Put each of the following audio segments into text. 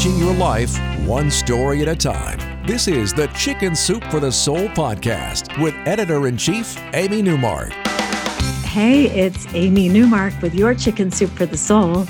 changing your life one story at a time. This is the Chicken Soup for the Soul podcast with editor in chief, Amy Newmark. Hey, it's Amy Newmark with your Chicken Soup for the Soul.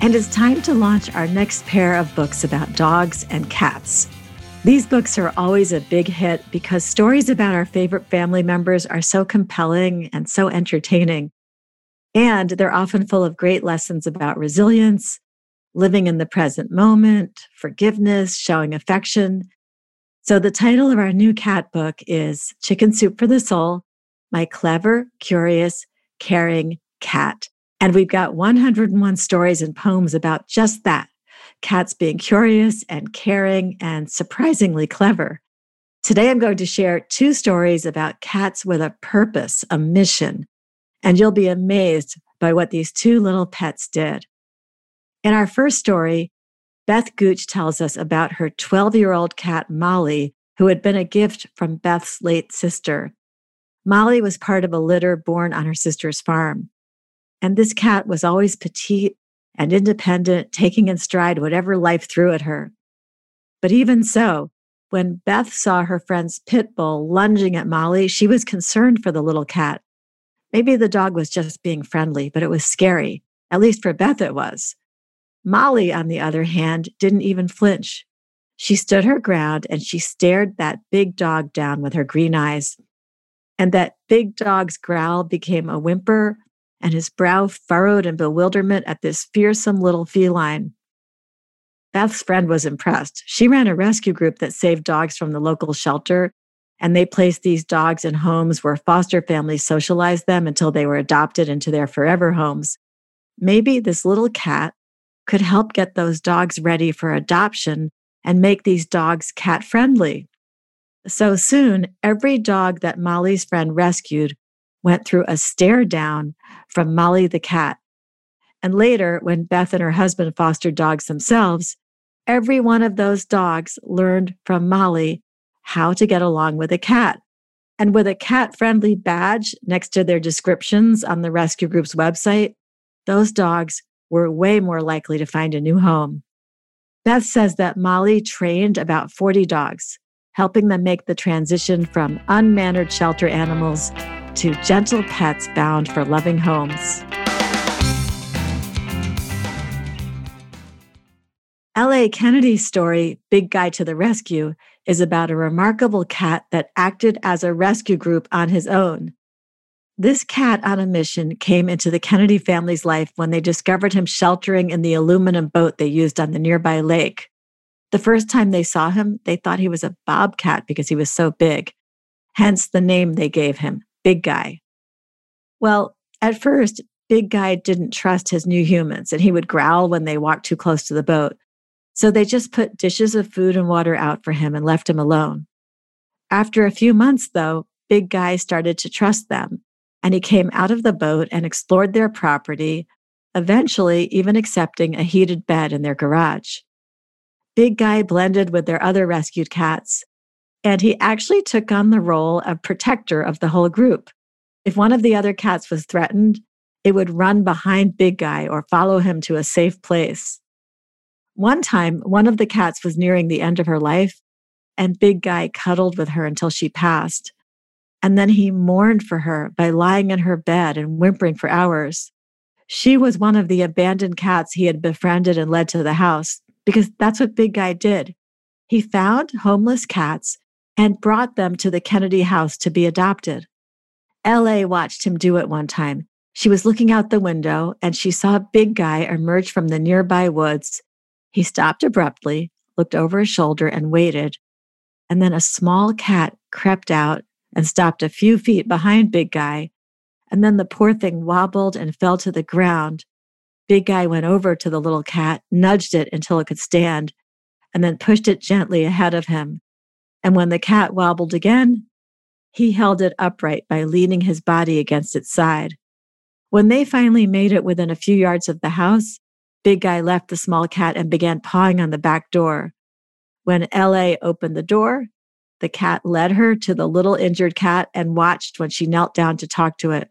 And it's time to launch our next pair of books about dogs and cats. These books are always a big hit because stories about our favorite family members are so compelling and so entertaining. And they're often full of great lessons about resilience, living in the present moment, forgiveness, showing affection. So, the title of our new cat book is Chicken Soup for the Soul My Clever, Curious, Caring Cat. And we've got 101 stories and poems about just that cats being curious and caring and surprisingly clever. Today, I'm going to share two stories about cats with a purpose, a mission, and you'll be amazed by what these two little pets did. In our first story, Beth Gooch tells us about her 12 year old cat, Molly, who had been a gift from Beth's late sister. Molly was part of a litter born on her sister's farm. And this cat was always petite and independent, taking in stride whatever life threw at her. But even so, when Beth saw her friend's pit bull lunging at Molly, she was concerned for the little cat. Maybe the dog was just being friendly, but it was scary. At least for Beth, it was. Molly, on the other hand, didn't even flinch. She stood her ground and she stared that big dog down with her green eyes. And that big dog's growl became a whimper, and his brow furrowed in bewilderment at this fearsome little feline. Beth's friend was impressed. She ran a rescue group that saved dogs from the local shelter and they placed these dogs in homes where foster families socialized them until they were adopted into their forever homes. Maybe this little cat could help get those dogs ready for adoption and make these dogs cat friendly. So soon, every dog that Molly's friend rescued went through a stare down from Molly the cat. And later, when Beth and her husband fostered dogs themselves, every one of those dogs learned from Molly how to get along with a cat. And with a cat friendly badge next to their descriptions on the rescue group's website, those dogs were way more likely to find a new home. Beth says that Molly trained about 40 dogs, helping them make the transition from unmannered shelter animals to gentle pets bound for loving homes. L.A. Kennedy's story, Big Guy to the Rescue, is about a remarkable cat that acted as a rescue group on his own. This cat on a mission came into the Kennedy family's life when they discovered him sheltering in the aluminum boat they used on the nearby lake. The first time they saw him, they thought he was a bobcat because he was so big, hence the name they gave him, Big Guy. Well, at first, Big Guy didn't trust his new humans and he would growl when they walked too close to the boat. So they just put dishes of food and water out for him and left him alone. After a few months, though, Big Guy started to trust them, and he came out of the boat and explored their property, eventually, even accepting a heated bed in their garage. Big Guy blended with their other rescued cats, and he actually took on the role of protector of the whole group. If one of the other cats was threatened, it would run behind Big Guy or follow him to a safe place. One time, one of the cats was nearing the end of her life, and Big Guy cuddled with her until she passed. And then he mourned for her by lying in her bed and whimpering for hours. She was one of the abandoned cats he had befriended and led to the house because that's what Big Guy did. He found homeless cats and brought them to the Kennedy house to be adopted. LA watched him do it one time. She was looking out the window and she saw Big Guy emerge from the nearby woods he stopped abruptly, looked over his shoulder, and waited. And then a small cat crept out and stopped a few feet behind Big Guy. And then the poor thing wobbled and fell to the ground. Big Guy went over to the little cat, nudged it until it could stand, and then pushed it gently ahead of him. And when the cat wobbled again, he held it upright by leaning his body against its side. When they finally made it within a few yards of the house, Big Guy left the small cat and began pawing on the back door. When LA opened the door, the cat led her to the little injured cat and watched when she knelt down to talk to it.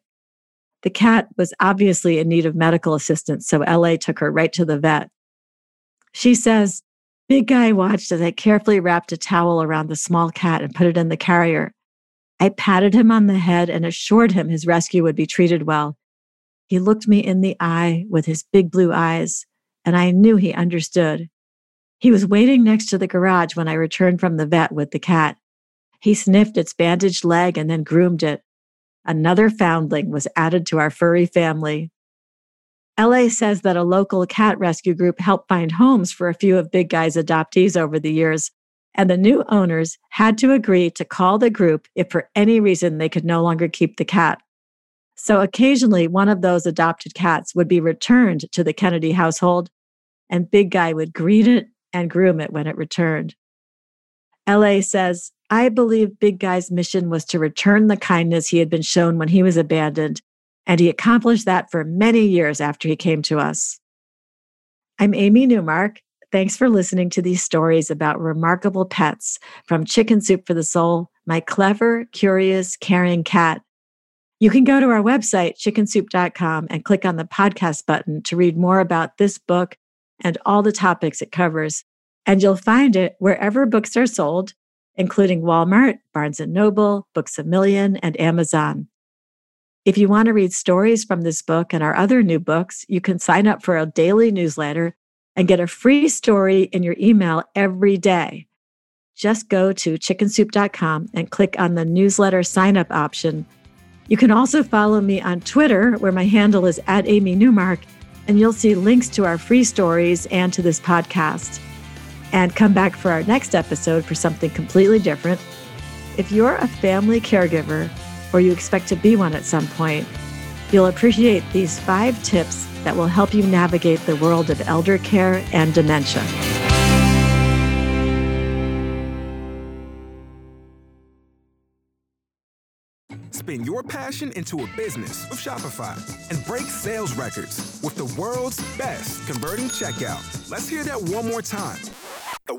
The cat was obviously in need of medical assistance, so LA took her right to the vet. She says, Big Guy watched as I carefully wrapped a towel around the small cat and put it in the carrier. I patted him on the head and assured him his rescue would be treated well. He looked me in the eye with his big blue eyes, and I knew he understood. He was waiting next to the garage when I returned from the vet with the cat. He sniffed its bandaged leg and then groomed it. Another foundling was added to our furry family. LA says that a local cat rescue group helped find homes for a few of Big Guy's adoptees over the years, and the new owners had to agree to call the group if for any reason they could no longer keep the cat. So occasionally, one of those adopted cats would be returned to the Kennedy household, and Big Guy would greet it and groom it when it returned. LA says, I believe Big Guy's mission was to return the kindness he had been shown when he was abandoned, and he accomplished that for many years after he came to us. I'm Amy Newmark. Thanks for listening to these stories about remarkable pets from Chicken Soup for the Soul, my clever, curious, caring cat. You can go to our website, chickensoup.com, and click on the podcast button to read more about this book and all the topics it covers. And you'll find it wherever books are sold, including Walmart, Barnes & Noble, Books A Million, and Amazon. If you want to read stories from this book and our other new books, you can sign up for a daily newsletter and get a free story in your email every day. Just go to chickensoup.com and click on the newsletter sign up option. You can also follow me on Twitter, where my handle is at Amy Newmark, and you'll see links to our free stories and to this podcast. And come back for our next episode for something completely different. If you're a family caregiver or you expect to be one at some point, you'll appreciate these five tips that will help you navigate the world of elder care and dementia. Spin your passion into a business with Shopify and break sales records with the world's best converting checkout. Let's hear that one more time